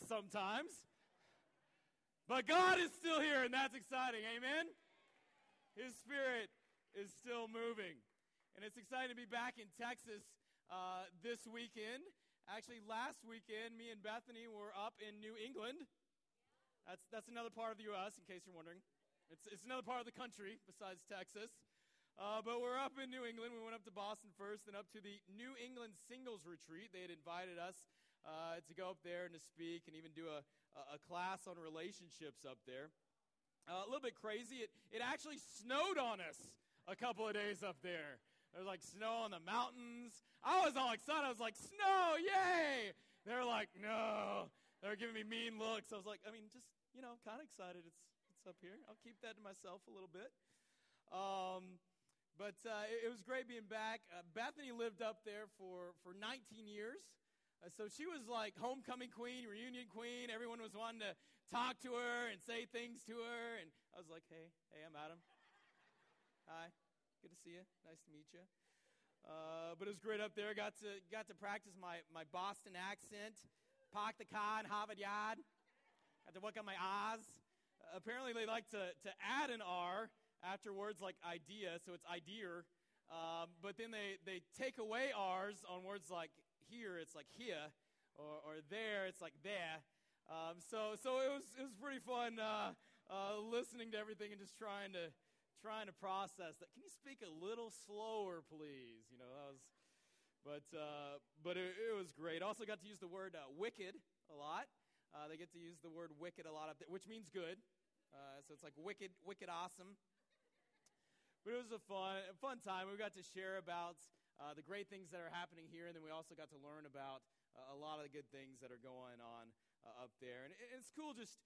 tricks sometimes. But God is still here, and that's exciting. Amen? His Spirit is still moving. And it's exciting to be back in Texas uh, this weekend. Actually, last weekend, me and Bethany were up in New England. That's, that's another part of the U.S., in case you're wondering. It's, it's another part of the country besides Texas. Uh, but we're up in New England. We went up to Boston first, then up to the New England Singles Retreat. They had invited us uh, to go up there and to speak and even do a, a class on relationships up there. Uh, a little bit crazy. It, it actually snowed on us a couple of days up there. There was like snow on the mountains. I was all excited. I was like, snow, yay! They were like, no. They were giving me mean looks. I was like, I mean, just, you know, kind of excited. It's, it's up here. I'll keep that to myself a little bit. Um, but uh, it, it, was great being back. Uh, Bethany lived up there for, for 19 years. Uh, so she was like homecoming queen, reunion queen. Everyone was wanting to talk to her and say things to her. And I was like, hey, hey, I'm Adam. Hi, good to see you. Nice to meet you. Uh, but it was great up there. Got to, got to practice my, my Boston accent. Park the car in Harvard Yard. Got to work on my R's. Uh, apparently, they like to, to add an R after words like idea, so it's idea. Um, but then they, they take away R's on words like here, it's like here, or, or there, it's like there. Um, so so it was it was pretty fun uh, uh, listening to everything and just trying to trying to process that. Can you speak a little slower, please? You know that was, but uh, but it, it, was great. Also got to use the word uh, wicked a lot. Uh, they get to use the word wicked a lot up there, which means good. Uh, so it's like wicked, wicked, awesome. But it was a fun, a fun time. We got to share about uh, the great things that are happening here, and then we also got to learn about uh, a lot of the good things that are going on uh, up there. And it's cool just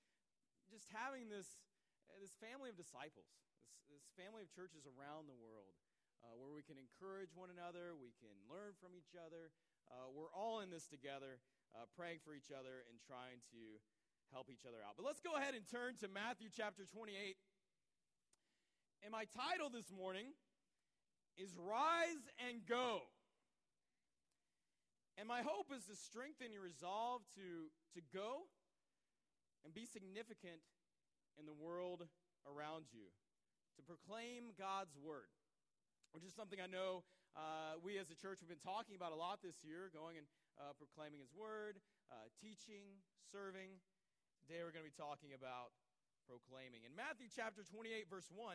just having this uh, this family of disciples, this, this family of churches around the world, uh, where we can encourage one another, we can learn from each other. Uh, we're all in this together, praying for each other and trying to help each other out. But let's go ahead and turn to Matthew chapter 28. And my title this morning is rise and go. And my hope is to strengthen your resolve to, to go and be significant in the world around you, to proclaim God's word, which is something I know uh, we as a church have been talking about a lot this year, going and uh, proclaiming His word, uh, teaching, serving. Today we're going to be talking about proclaiming. In Matthew chapter 28, verse 1,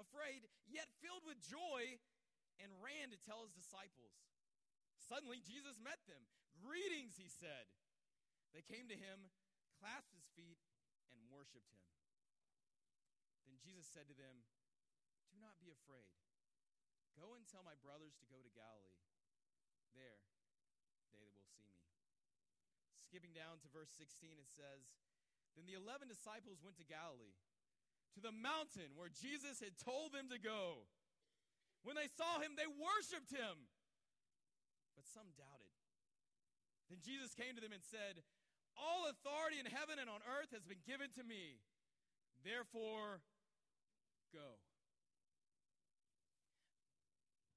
afraid, yet filled with joy, and ran to tell his disciples. Suddenly, Jesus met them. Greetings, he said. They came to him, clasped his feet, and worshiped him. Then Jesus said to them, Do not be afraid. Go and tell my brothers to go to Galilee. There, they will see me. Skipping down to verse 16, it says, Then the eleven disciples went to Galilee to the mountain where Jesus had told them to go. When they saw him, they worshiped him, but some doubted. Then Jesus came to them and said, All authority in heaven and on earth has been given to me. Therefore, go.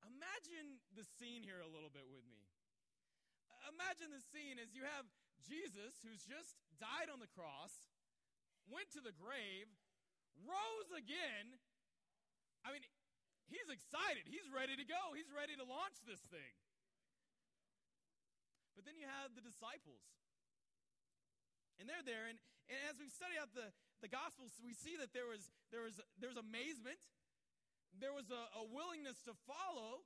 Imagine the scene here a little bit with me. Imagine the scene as you have Jesus, who's just died on the cross, went to the grave, rose again. I mean, he's excited. He's ready to go. He's ready to launch this thing. But then you have the disciples And they're there, and, and as we study out the, the Gospels, we see that there was, there was, there was amazement, there was a, a willingness to follow,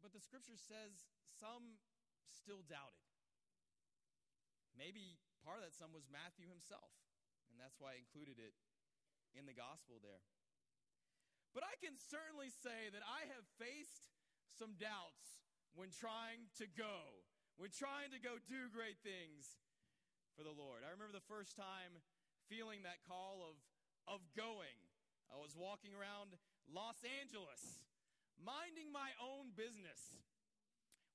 but the scripture says some still doubted. Maybe part of that some was Matthew himself, and that's why I included it in the gospel there. But I can certainly say that I have faced some doubts when trying to go, when trying to go do great things for the Lord. I remember the first time feeling that call of, of going. I was walking around Los Angeles, minding my own business.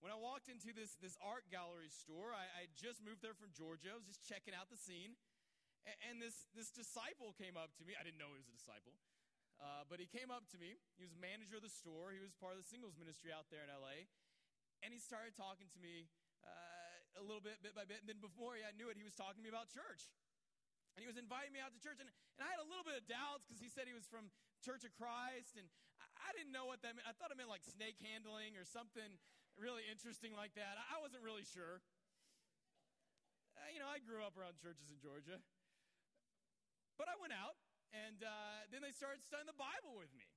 When I walked into this, this art gallery store, I, I just moved there from Georgia. I was just checking out the scene. And, this, this disciple came up to me. I didn't know he was a disciple. Uh, but he came up to me. He was manager of the store. He was part of the singles ministry out there in LA. And he started talking to me uh, a little bit, bit by bit. And then before I knew it, he was talking to me about church. And he was inviting me out to church. And, and I had a little bit of doubts because he said he was from Church of Christ. And I, I, didn't know what that meant. I thought it meant like snake handling or something really interesting like that. I, I wasn't really sure. Uh, you know, I grew up around churches in Georgia. But I went out and uh, then they started studying the Bible with me.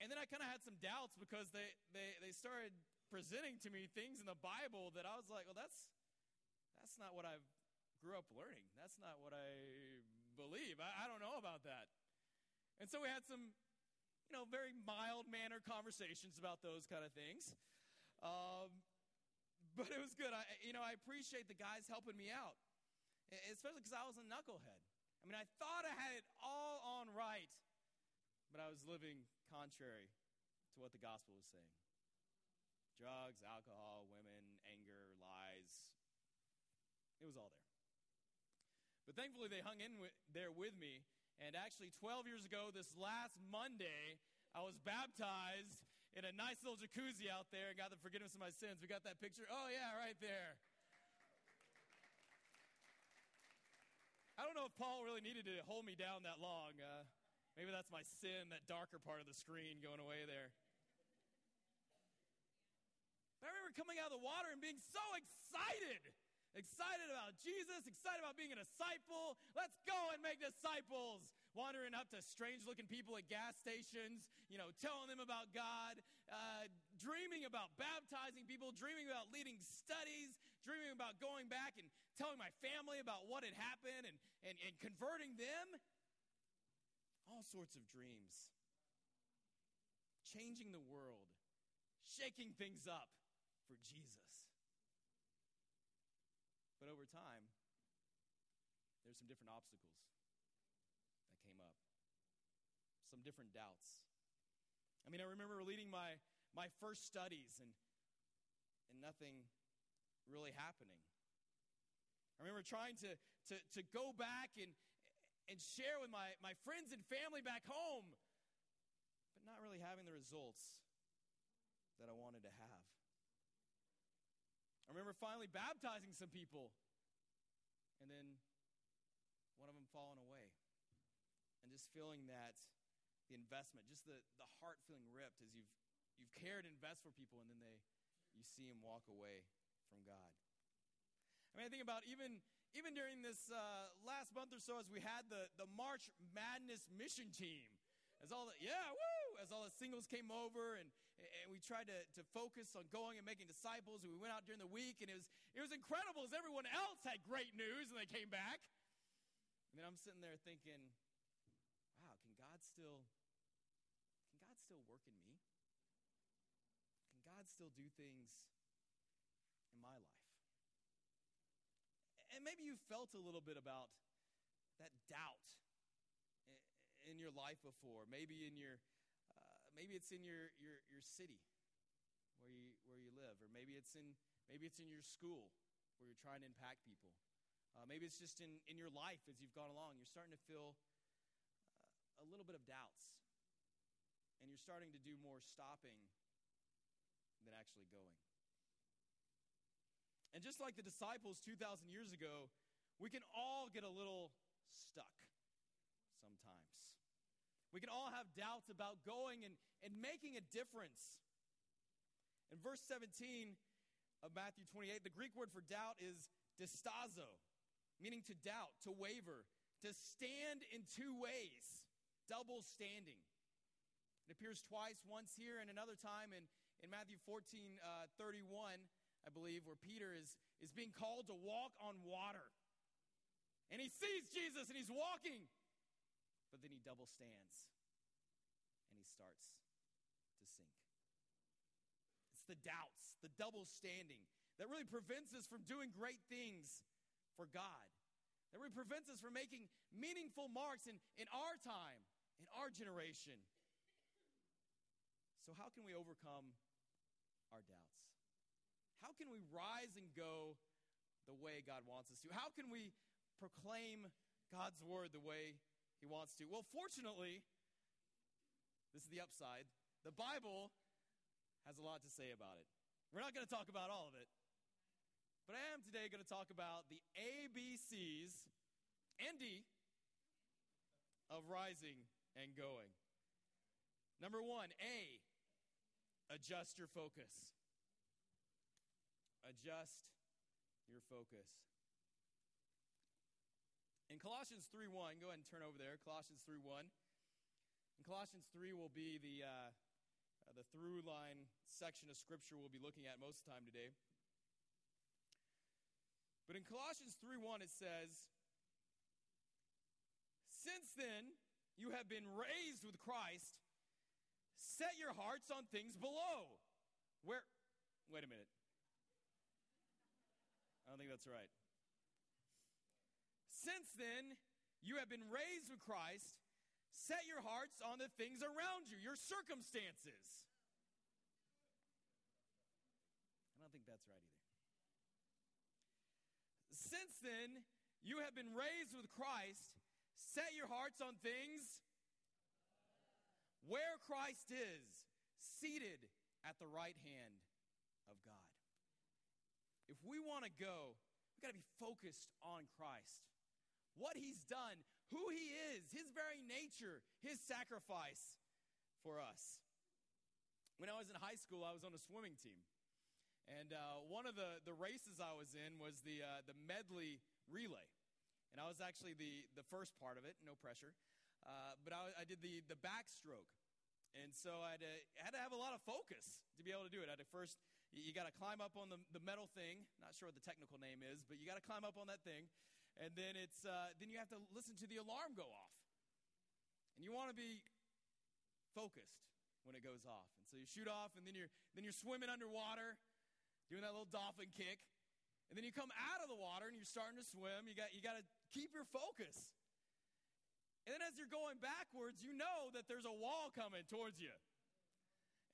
And then I kind of had some doubts because they, they, they started presenting to me things in the Bible that I was like, well, that's, that's not what I grew up learning. That's not what I believe. I, I don't know about that. And so we had some, you know, very mild mannered conversations about those kind of things. Um, but it was good. I, you know, I appreciate the guys helping me out, especially because I was a knucklehead. Mean, I thought I had it all on right, but I was living contrary to what the gospel was saying drugs, alcohol, women, anger, lies. It was all there. But thankfully, they hung in with, there with me. And actually, 12 years ago, this last Monday, I was baptized in a nice little jacuzzi out there and got the forgiveness of my sins. We got that picture? Oh, yeah, right there. I don't know if Paul really needed to hold me down that long. Uh, maybe that's my sin, that darker part of the screen going away there. But I remember coming out of the water and being so excited. Excited about Jesus, excited about being a disciple. Let's go and make disciples. Wandering up to strange looking people at gas stations, you know, telling them about God, uh, dreaming about baptizing people, dreaming about leading studies, dreaming about going back and telling my family about what had happened and, and, and converting them. All sorts of dreams. Changing the world, shaking things up for Jesus. But over time, there's some different obstacles that came up, some different doubts. I mean, I remember leading my, my first studies and, and nothing really happening. I remember trying to, to, to go back and, and share with my, my friends and family back home, but not really having the results that I wanted to have. I remember finally baptizing some people, and then one of them falling away. And just feeling that the investment, just the, the heart feeling ripped as you've, you've cared and invest for people, and then they, you see them walk away from God. I mean, I think about even even during this uh, last month or so, as we had the the March Madness mission team, as all the yeah woo, as all the singles came over and and we tried to, to focus on going and making disciples. And we went out during the week, and it was it was incredible as everyone else had great news and they came back. And then I'm sitting there thinking, wow, can God still can God still work in me? Can God still do things in my life? and maybe you felt a little bit about that doubt in your life before. Maybe in your, uh, maybe it's in your, your, your city where you, where you live, or maybe it's in, maybe it's in your school where you're trying to impact people. Uh, maybe it's just in, in your life as you've gone along. You're starting to feel uh, a little bit of doubts. And you're starting to do more stopping than actually going. And just like the disciples 2,000 years ago, we can all get a little stuck sometimes. We can all have doubts about going and, and making a difference. In verse 17, of Matthew 28, the Greek word for doubt is distazo, meaning to doubt, to waver, to stand in two ways, double standing. It appears twice, once here and another time in, in Matthew 14 uh, 31, I believe, where Peter is, is being called to walk on water. And he sees Jesus and he's walking, but then he double stands and he starts to sink. It's the doubts, the double standing that really prevents us from doing great things for God, that really prevents us from making meaningful marks in, in our time, in our generation. So, how can we overcome our doubts? How can we rise and go the way God wants us to? How can we proclaim God's word the way He wants to? Well, fortunately, this is the upside. The Bible has a lot to say about it. We're not going to talk about all of it, but I am today going to talk about the ABCs and D of rising and going. Number one, A, adjust your focus. Adjust your focus. In Colossians 3:1, go ahead and turn over there. Colossians 3:1. In Colossians 3 will be the uh, uh, the through line section of scripture we'll be looking at most of the time today. But in Colossians 3:1 it says, "Since then you have been raised with Christ, set your hearts on things below." Where Wait a minute. I don't think that's right. Since then, you have been raised with Christ, set your hearts on the things around you, your circumstances. I don't think that's right either. Since then, you have been raised with Christ. Set your hearts on things where Christ is, seated at the right hand of God. If we want to go, we've got to be focused on Christ. What he's done, who he is, his very nature, his sacrifice for us. When I was in high school, I was on a swimming team. And uh, one of the, the races I was in was the, uh, the medley relay. And I was actually the, the first part of it, no pressure. Uh, but I, I, did the, the backstroke. And so I had, to, had to have a lot of focus to be able to do it. I had to first, you, got to climb up on the, the metal thing. Not sure what the technical name is, but you got to climb up on that thing. And then, it's, uh, then you have to listen to the alarm go off. And you want to be focused when it goes off. And so you shoot off, and then you're, then you're swimming underwater doing that little dolphin kick. And then you come out of the water and you're starting to swim. You got, you got to keep your focus. And then as you're going backwards, you know that there's a wall coming towards you.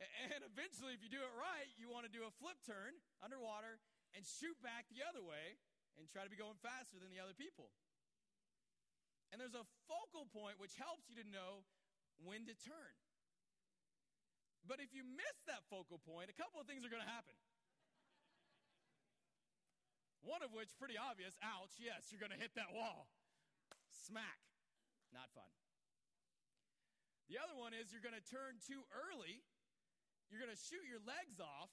And eventually, if you do it right, you want to do a flip turn underwater and shoot back the other way and try to be going faster than the other people. And there's a focal point which helps you to know when to turn. But if you miss that focal point, a couple of things are going to happen. One of which, pretty obvious, ouch, yes, you're going to hit that wall. Smack. Not fun. The other one is you're going to turn too early. You're going to shoot your legs off,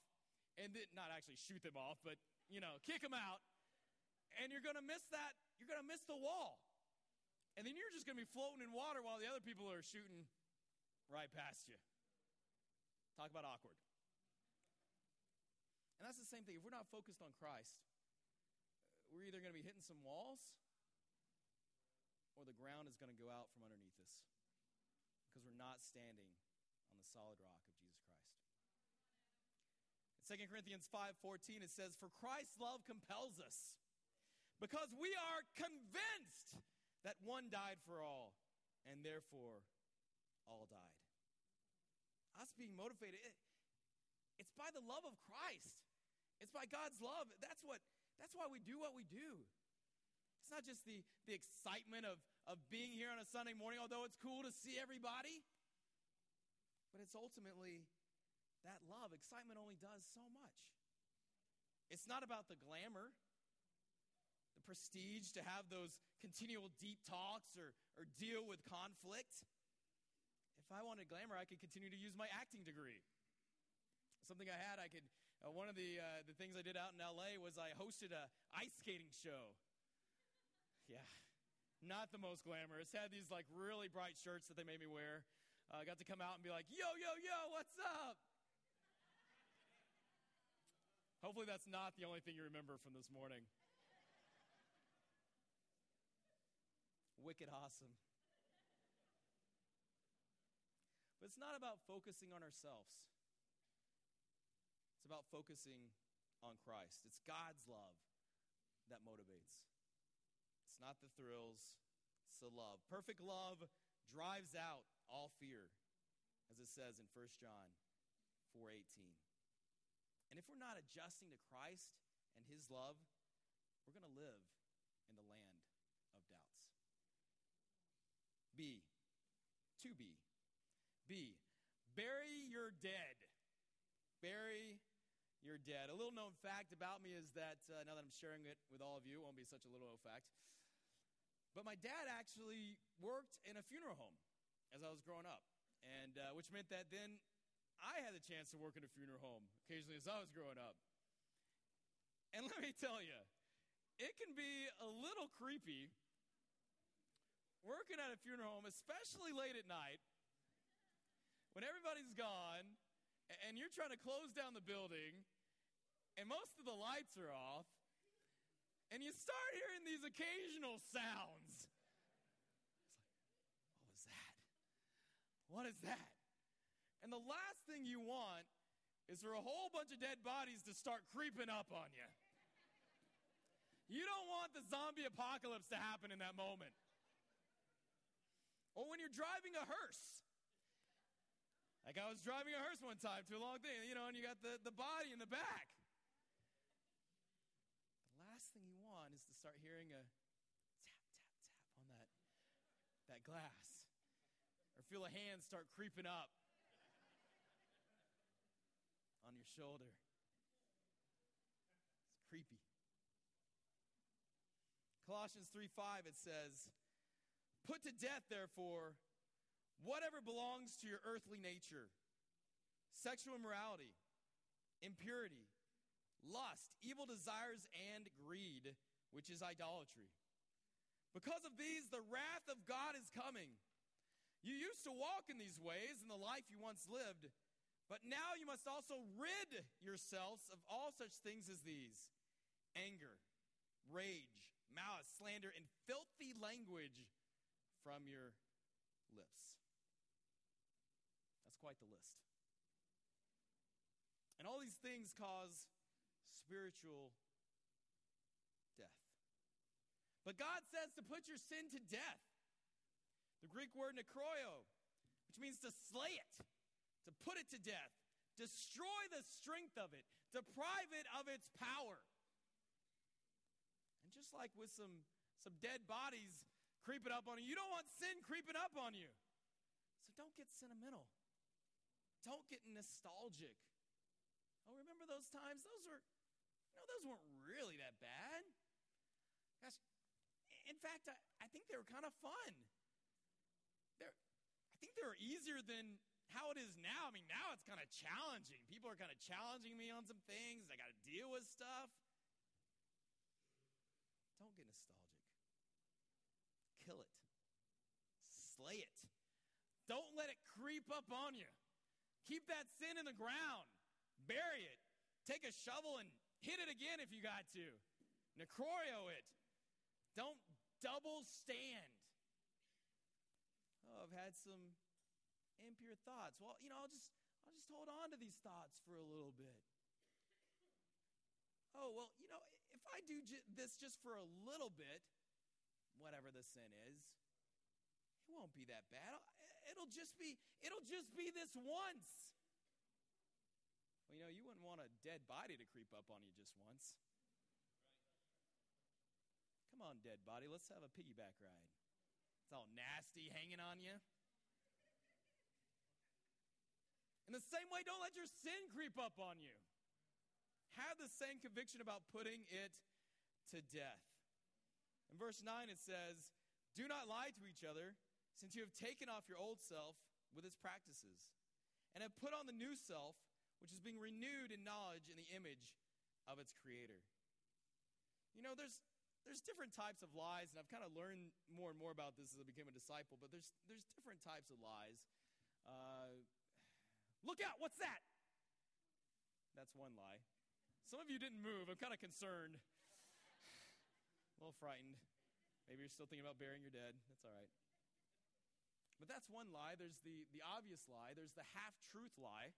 and then, not actually shoot them off, but, you know, kick them out. And you're going to miss that, you're going to miss the wall. And then you're just going to be floating in water while the other people are shooting right past you. Talk about awkward. And that's the same thing. If we're not focused on Christ, we're either going to be hitting some walls or the ground is going to go out from underneath us because we're not standing on the solid rock of Jesus Christ. In 2 Corinthians 5:14 it says for Christ's love compels us because we are convinced that one died for all and therefore all died. Us being motivated it, it's by the love of Christ. It's by God's love. That's what that's why we do what we do. It's not just the, the excitement of, of being here on a Sunday morning, although it's cool to see everybody, but it's ultimately that love. Excitement only does so much. It's not about the glamour, the prestige to have those continual deep talks or, or deal with conflict. If I wanted glamour, I could continue to use my acting degree. Something I had, I could Uh, one of the, uh, the things I did out in LA was I hosted a ice skating show. Yeah, not the most glamorous. Had these like really bright shirts that they made me wear. I uh, got to come out and be like, yo, yo, yo, what's up? Hopefully, that's not the only thing you remember from this morning. Wicked awesome. But it's not about focusing on ourselves, it's about focusing on Christ. It's God's love that motivates. It's not the thrills, it's the love. Perfect love drives out all fear, as it says in 1 John 4:18. And if we're not adjusting to Christ and his love, we're going to live in the land of doubts. B. 2B. B. Bury your dead. Bury your dead. A little known fact about me is that uh, now that I'm sharing it with all of you, it won't be such a little known fact. But my dad actually worked in a funeral home as I was growing up, and uh, which meant that then I had the chance to work in a funeral home occasionally as I was growing up. And let me tell you, it can be a little creepy working at a funeral home, especially late at night, when everybody's gone and you're trying to close down the building and most of the lights are off, and you start hearing these occasional sounds. It's like, what was that? What is that? And the last thing you want is for a whole bunch of dead bodies to start creeping up on you. You don't want the zombie apocalypse to happen in that moment. Or when you're driving a hearse. Like I was driving a hearse one time to a long thing, you know, and you got the, the body in the back. The last thing you want is to start hearing a tap, tap, tap on that, that glass. Or feel a hand start creeping up on your shoulder. It's creepy. Colossians 3 5, it says, Put to death, therefore, whatever belongs to your earthly nature sexual immorality, impurity, lust, evil desires, and greed, which is idolatry. Because of these, the wrath of God is coming. You used to walk in these ways in the life you once lived. But now you must also rid yourselves of all such things as these anger, rage, malice, slander, and filthy language from your lips. That's quite the list. And all these things cause spiritual death. But God says to put your sin to death. The Greek word nekroio, which means to slay it to put it to death, destroy the strength of it, deprive it of its power. And just like with some, some dead bodies creeping up on you, you don't want sin creeping up on you. So don't get sentimental. Don't get nostalgic. Oh, remember those times? Those were, you know, those weren't really that bad. Gosh, in fact, I, I think they were kind of fun. They're, I think they were easier than how it is now. I mean, now it's kind of challenging. People are kind of challenging me on some things. I got to deal with stuff. Don't get nostalgic. Kill it. Slay it. Don't let it creep up on you. Keep that sin in the ground. Bury it. Take a shovel and hit it again if you got to. Necrorio it. Don't double stand. Oh, I've had some impure thoughts. Well, you know, I'll just I'll just hold on to these thoughts for a little bit. Oh, well, you know, if I do j- this just for a little bit, whatever the sin is, it won't be that bad. It'll just be it'll just be this once. Well, you know, you wouldn't want a dead body to creep up on you just once. Come on, dead body, let's have a piggyback ride. It's all nasty hanging on you. In the same way, don't let your sin creep up on you. Have the same conviction about putting it to death. In verse 9, it says, Do not lie to each other, since you have taken off your old self with its practices, and have put on the new self, which is being renewed in knowledge in the image of its creator. You know, there's there's different types of lies, and I've kind of learned more and more about this as I became a disciple, but there's there's different types of lies. Uh, look out, what's that? That's one lie. Some of you didn't move. I'm kind of concerned. a little frightened. Maybe you're still thinking about burying your dead. That's all right. But that's one lie. There's the, the obvious lie. There's the half truth lie,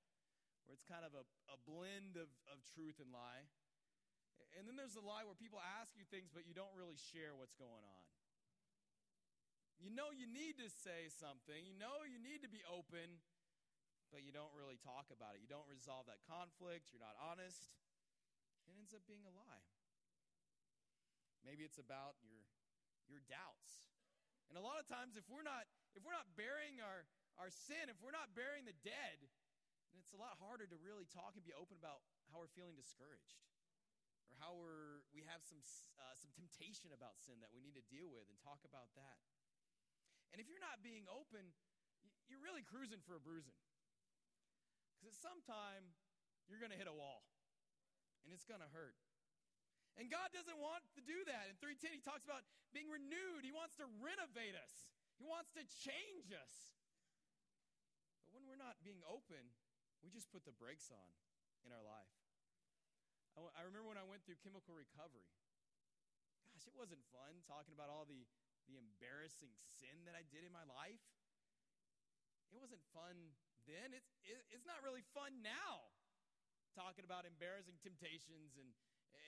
where it's kind of a, a blend of, of truth and lie. And then there's the lie where people ask you things, but you don't really share what's going on. You know you need to say something, you know you need to be open, but you don't really talk about it. You don't resolve that conflict, you're not honest. It ends up being a lie. Maybe it's about your your doubts. And a lot of times if we're not if we're not burying our our sin, if we're not burying the dead, then it's a lot harder to really talk and be open about how we're feeling discouraged or how we're we have some uh, some temptation about sin that we need to deal with and talk about that. And if you're not being open, you're really cruising for a bruising. Because at some time, you're going to hit a wall and it's going to hurt. And God doesn't want to do that. In 310, he talks about being renewed. He wants to renovate us, He wants to change us. But when we're not being open, we just put the brakes on in our life. I, w- I remember when I went through chemical recovery. Gosh, it wasn't fun talking about all the, the embarrassing sin that I did in my life. It wasn't fun then. It's, it's not really fun now talking about embarrassing temptations and,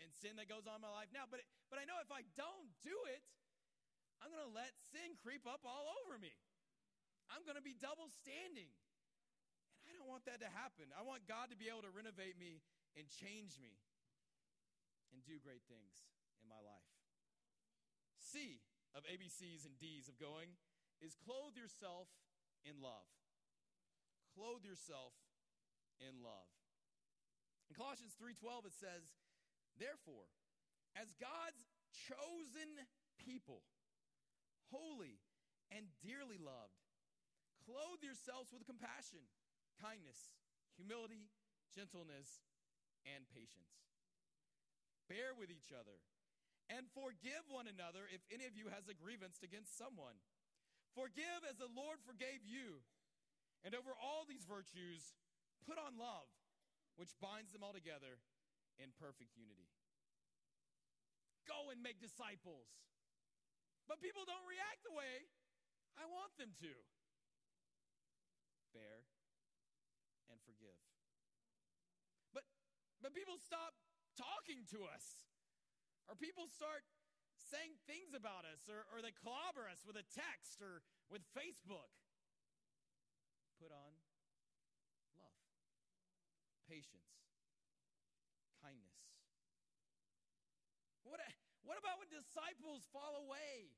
and sin that goes on in my life now. But, but I know if I don't do it, I'm going to let sin creep up all over me. I'm going to be double standing. And I don't want that to happen. I want God to be able to renovate me and change me and do great things in my life. C of ABCs and D's of going is clothe yourself in love. Clothe yourself in love. In Colossians 3:12 it says, "Therefore, as God's chosen people, holy and dearly loved, clothe yourselves with compassion, kindness, humility, gentleness, and patience. Bear with each other and forgive one another if any of you has a grievance against someone. Forgive as the Lord forgave you. And over all these virtues, put on love which binds them all together in perfect unity. Go and make disciples. But people don't react the way I want them to. Bear and forgive. But but people stop talking to us. Or people start saying things about us, or, or they clobber us with a text or with Facebook. Put on love, patience, kindness. What, what about when disciples fall away?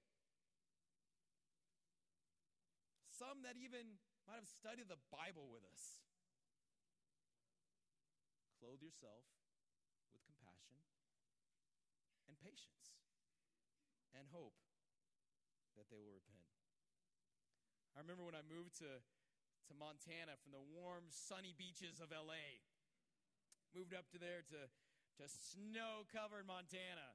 Some that even might have studied the Bible with us. Clothe yourself with compassion and patience and hope that they will repent. I remember when I moved to, to Montana from the warm, sunny beaches of LA. Moved up to there to, to snow covered Montana.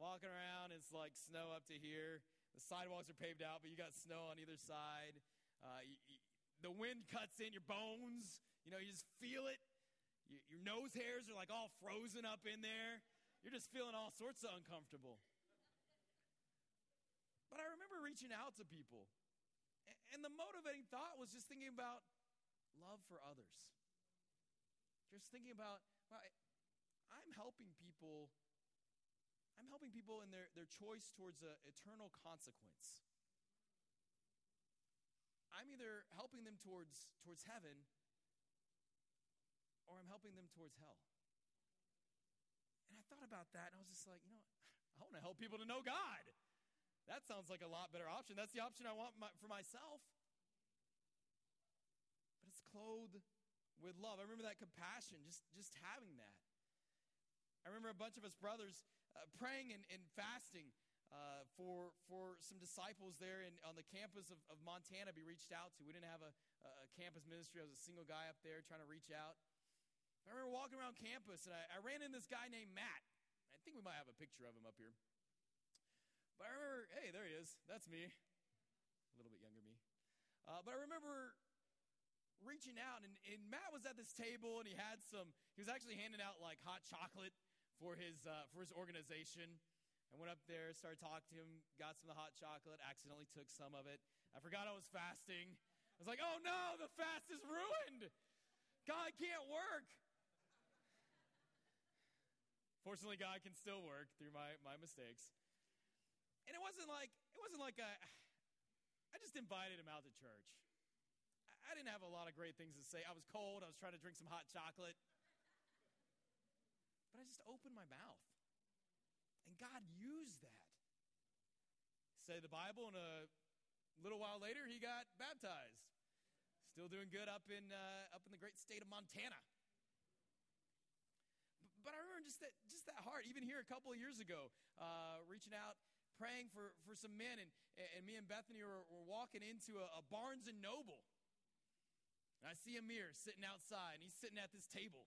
Walking around, it's like snow up to here. The sidewalks are paved out, but you got snow on either side. Uh, you, you, the wind cuts in your bones. You know, you just feel it. You, your nose hairs are like all frozen up in there. You're just feeling all sorts of uncomfortable. But I remember reaching out to people. And the motivating thought was just thinking about love for others. Just thinking about, well, I'm helping people. I'm helping people in their, their choice towards an eternal consequence. I'm either helping them towards, towards heaven or I'm helping them towards hell. And I thought about that and I was just like, you know, I want to help people to know God. That sounds like a lot better option. That's the option I want my, for myself. But it's clothed with love. I remember that compassion, just, just having that. I remember a bunch of us brothers uh, praying and, and fasting uh, for, for some disciples there in, on the campus of, of Montana be reached out to. We didn't have a, a campus ministry. I was a single guy up there trying to reach out. I remember walking around campus and I, I ran into this guy named Matt. I think we might have a picture of him up here. But I remember, hey, there he is. That's me. A little bit younger me. Uh, but I remember reaching out, and, and Matt was at this table, and he had some. He was actually handing out like hot chocolate for his uh, for his organization. I went up there, started talking to him, got some of the hot chocolate, accidentally took some of it. I forgot I was fasting. I was like, oh no, the fast is ruined. God can't work. Fortunately, God can still work through my, my mistakes. And it wasn't like it wasn't like a, I just invited him out to church. I didn't have a lot of great things to say. I was cold. I was trying to drink some hot chocolate. But I just opened my mouth. And God used that. Say the Bible, and a little while later, he got baptized. Still doing good up in, uh, up in the great state of Montana. But I remember just that, just that heart, even here a couple of years ago, uh, reaching out, praying for, for some men, and, and me and Bethany were, were walking into a, a Barnes and Noble. And I see Amir sitting outside, and he's sitting at this table.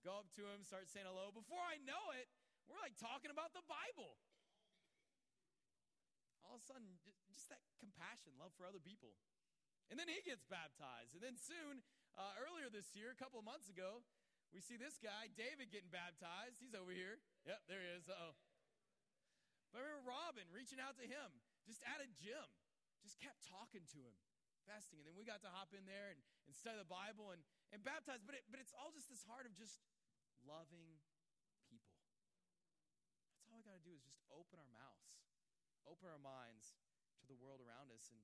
Go up to him, start saying hello. Before I know it, we're like talking about the Bible. All of a sudden, just that compassion, love for other people. And then he gets baptized. And then soon, uh, earlier this year, a couple of months ago, we see this guy, David, getting baptized. He's over here. Yep, there he is. oh. But I remember Robin reaching out to him just at a gym, just kept talking to him, fasting. And then we got to hop in there and, and study the Bible and, and baptize. But, it, but it's all just this heart of just loving people. That's all we got to do is just open our mouths, open our minds to the world around us. And,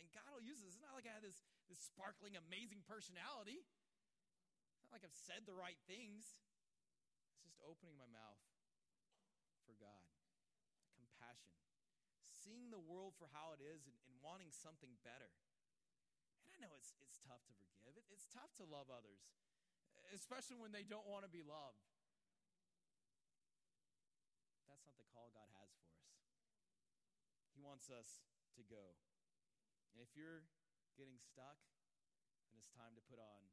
and God will use this. It's not like I have this, this sparkling, amazing personality. It's not like I've said the right things. It's just opening my mouth for God. Compassion. Seeing the world for how it is and, and wanting something better. And I know it's, it's tough to forgive, it, it's tough to love others, especially when they don't want to be loved that's not the call God has for us. He wants us to go. And if you're getting stuck, then it's time to put on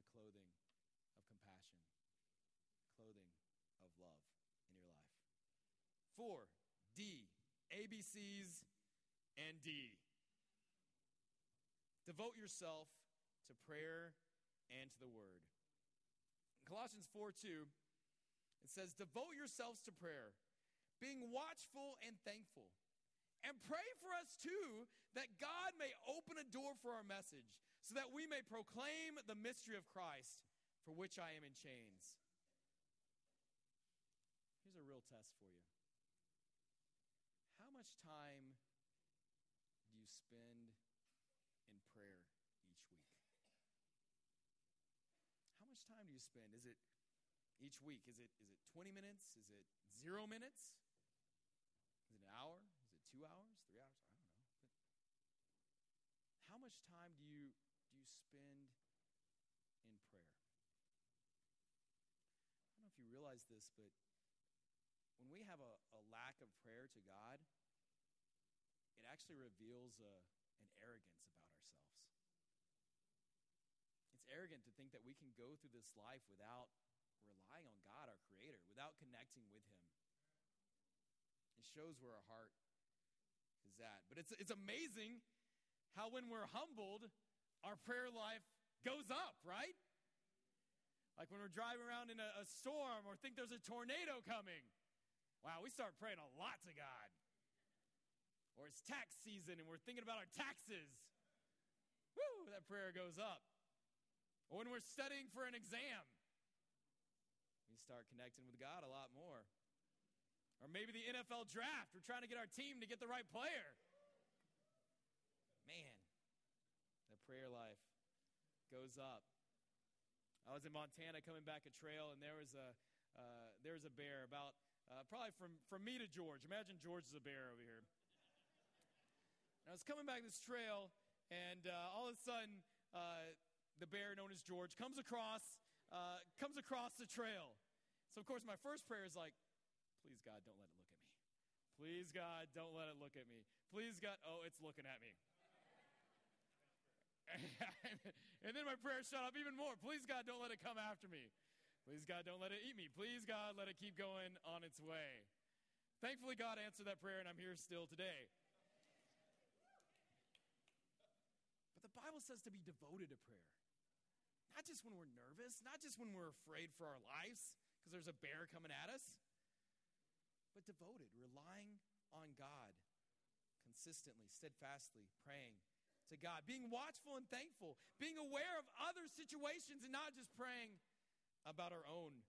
the clothing of compassion, clothing of love in your life. Four, D, ABCs and D. Devote yourself to prayer and to the word. In Colossians 4 2, it says, Devote yourselves to prayer, being watchful and thankful. And pray for us too, that God may open a door for our message, so that we may proclaim the mystery of Christ, for which I am in chains. Here's a real test for you. How much time do you spend in prayer each week? How much time do you spend? Is it each week? Is it, is it 20 minutes? Is it zero minutes? Is it an hour? Is it two hours? Three hours? I don't know. But how much time do you, do you spend in prayer? I don't know if you realize this, but when we have a, a lack of prayer to God, it actually reveals a, an arrogance about ourselves. It's arrogant to think that we can go through this life without relying on God, our Creator, without connecting with Him. It shows where our heart is at. But it's, it's amazing how, when we're humbled, our prayer life goes up, right? Like when we're driving around in a, a storm or think there's a tornado coming. Wow, we start praying a lot to God. Or it's tax season and we're thinking about our taxes. Woo, that prayer goes up. Or when we're studying for an exam we start connecting with God a lot more. Or maybe the NFL draft. We're trying to get our team to get the right player. Man, the prayer life goes up. I was in Montana coming back a trail, and there was a uh, there was a bear about uh, probably from from me to George. Imagine George is a bear over here. And I was coming back this trail, and uh, all of a sudden, uh, the bear known as George comes across uh, comes across the trail, so, of course, my first prayer is like, please, God, don't let it look at me. Please, God, don't let it look at me. Please, God, oh, it's looking at me. and then my prayer shot up even more. Please, God, don't let it come after me. Please, God, don't let it eat me. Please, God, let it keep going on its way. Thankfully, God answered that prayer, and I'm here still today. But the Bible says to be devoted to prayer. Not just when we're nervous, not just when we're afraid for our lives because there's a bear coming at us, but devoted, relying on God consistently, steadfastly, praying to God, being watchful and thankful, being aware of other situations and not just praying about our own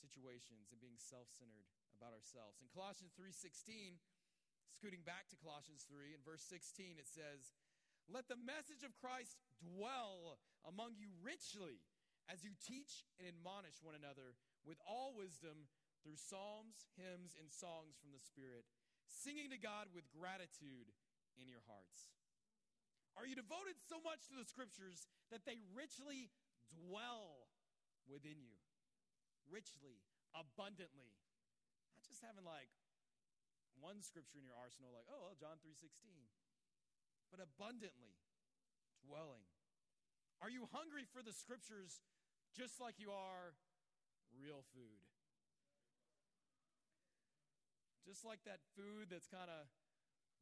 situations and being self-centered about ourselves. In Colossians 3:16, scooting back to Colossians 3 in verse 16 it says, "Let the message of Christ dwell among you richly as you teach and admonish one another with all wisdom through psalms, hymns, and songs from the Spirit, singing to God with gratitude in your hearts. Are you devoted so much to the scriptures that they richly dwell within you? Richly, abundantly. Not just having like one scripture in your arsenal, like, oh, well, John 3.16. But abundantly dwelling. Are you hungry for the scriptures just like you are real food? Just like that food that's kind of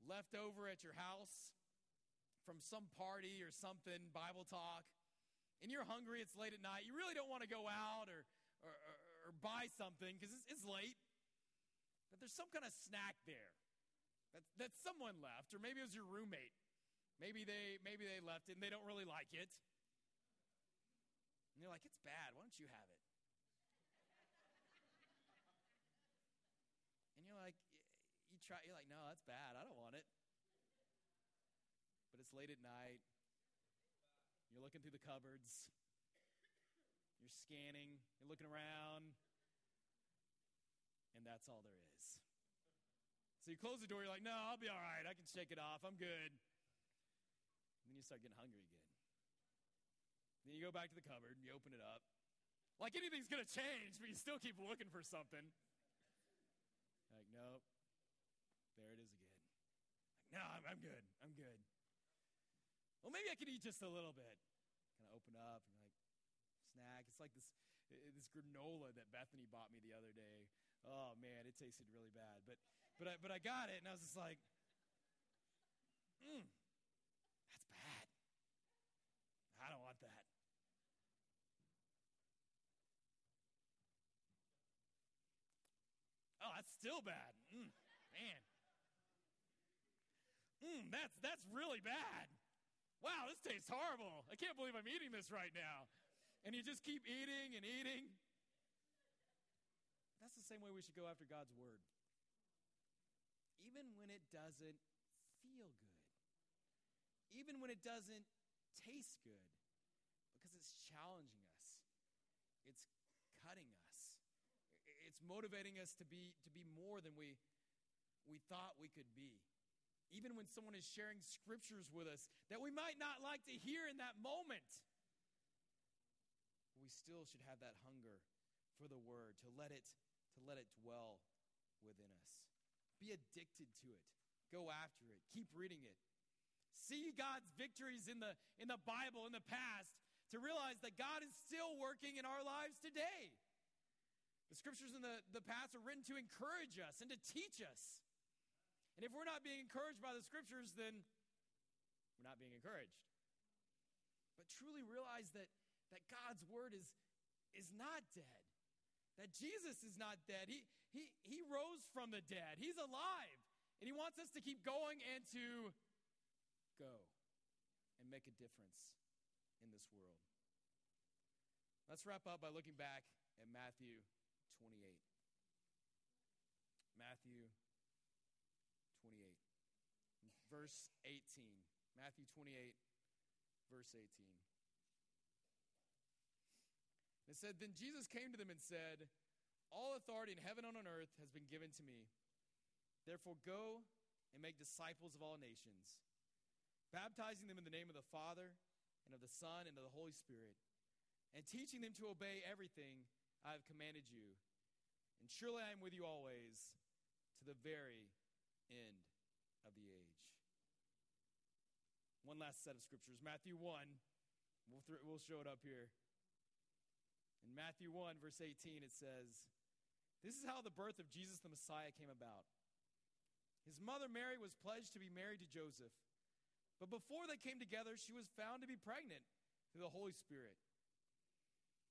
left over at your house from some party or something, Bible talk, and you're hungry, it's late at night, you really don't want to go out or, or, or, or buy something because it's, it's late, but there's some kind of snack there that, that someone left, or maybe it was your roommate. Maybe they, maybe they left it and they don't really like it. And you're like, it's bad. Why don't you have it? And you're like, you try, you're like, no, that's bad. I don't want it. But it's late at night. You're looking through the cupboards. You're scanning. You're looking around. And that's all there is. So you close the door. You're like, no, I'll be all right. I can shake it off. I'm good. And then you start getting hungry again. Then you go back to the cupboard and you open it up. Like anything's going to change, but you still keep looking for something. Like, nope, there it is again. Like, no, I'm, I'm good. I'm good. Well, maybe I could eat just a little bit. Kind of open up and like snack. It's like this this granola that Bethany bought me the other day. Oh man, it tasted really bad. But but I but I got it and I was just like, mm, that's bad. I don't want that. Oh, that's still bad. Mm, man mm, that's, that's really bad. Wow, this tastes horrible. I can't believe I'm eating this right now. And you just keep eating and eating. That's the same way we should go after God's word. Even when it doesn't feel good, even when it doesn't taste good, because it's challenging us, it's cutting us, it's motivating us to be, to be more than we, we thought we could be even when someone is sharing scriptures with us that we might not like to hear in that moment. We still should have that hunger for the word to let it to let it dwell within us. Be addicted to it. Go after it. Keep reading it. See God's victories in the in the Bible in the past to realize that God is still working in our lives today. The scriptures in the, the past are written to encourage us and to teach us. And if we're not being encouraged by the scriptures, then we're not being encouraged. But truly realize that, that God's word is, is not dead, that Jesus is not dead. He, he, he rose from the dead, He's alive. And He wants us to keep going and to go and make a difference in this world. Let's wrap up by looking back at Matthew 28. Matthew 28, verse 18. Matthew 28, verse 18. It said, Then Jesus came to them and said, All authority in heaven and on earth has been given to me. Therefore, go and make disciples of all nations, baptizing them in the name of the Father, and of the Son, and of the Holy Spirit, and teaching them to obey everything I have commanded you. And surely I am with you always to the very end of the age. one last set of scriptures. Matthew 1, we'll, th- we'll show it up here. In Matthew 1, verse 18, it says, This is how the birth of Jesus the Messiah came about. His mother Mary was pledged to be married to Joseph, but before they came together, she was found to be pregnant through the Holy Spirit.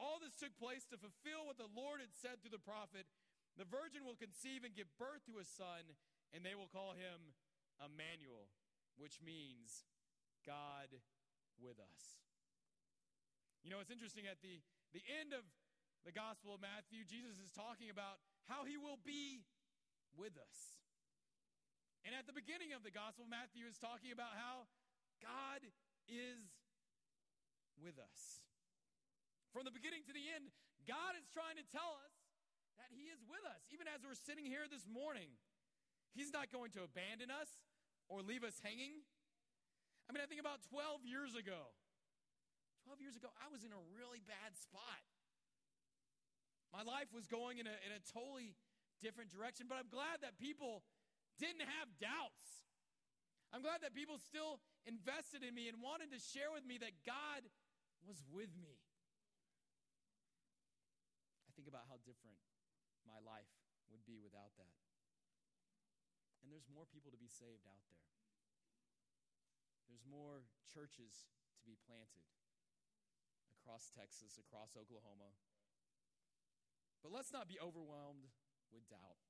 All this took place to fulfill what the Lord had said through the prophet The virgin will conceive and give birth to a son, and they will call him Emmanuel, which means God with us. You know, it's interesting at the, the end of the Gospel of Matthew, Jesus is talking about how he will be with us. And at the beginning of the Gospel, of Matthew is talking about how God is with us. From the beginning to the end, God is trying to tell us that He is with us. Even as we're sitting here this morning, He's not going to abandon us or leave us hanging. I mean, I think about 12 years ago. 12 years ago, I was in a really bad spot. My life was going in a, in a totally different direction, but I'm glad that people didn't have doubts. I'm glad that people still invested in me and wanted to share with me that God was with me think about how different my life would be without that. And there's more people to be saved out there. There's more churches to be planted across Texas, across Oklahoma. But let's not be overwhelmed with doubt.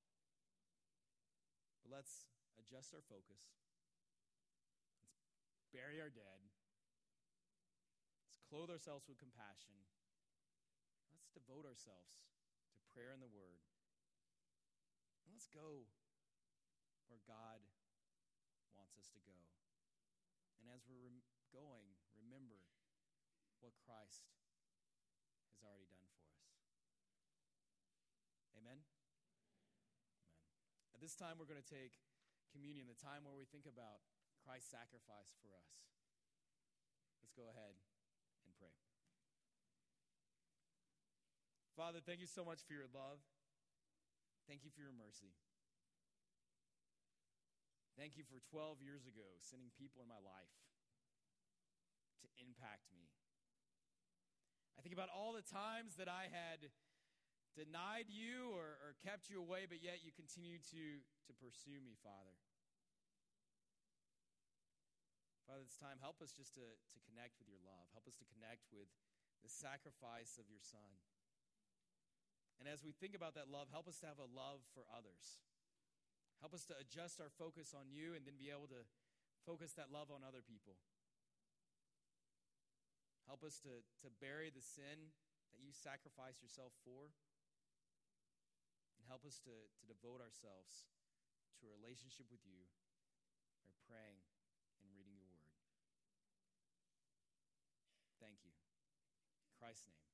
But let's adjust our focus. Let's bury our dead. Let's clothe ourselves with compassion devote ourselves to prayer and the Word. And let's go where God wants us to go. And as we're rem- going, remember what Christ has already done for us. Amen? Amen. At this time, we're going to take communion, the time where we think about Christ's sacrifice for us. Let's go ahead and pray. Father, thank you so much for your love. Thank you for your mercy. Thank you for 12 years ago sending people in my life to impact me. I think about all the times that I had denied you or, or kept you away, but yet you continue to, to pursue me, Father. Father, this time, help us just to, to connect with your love. Help us to connect with the sacrifice of your Son. And as we think about that love, help us to have a love for others. Help us to adjust our focus on you and then be able to focus that love on other people. Help us to, to bury the sin that you sacrificed yourself for. And help us to, to devote ourselves to a relationship with you by praying and reading your word. Thank you. In Christ's name.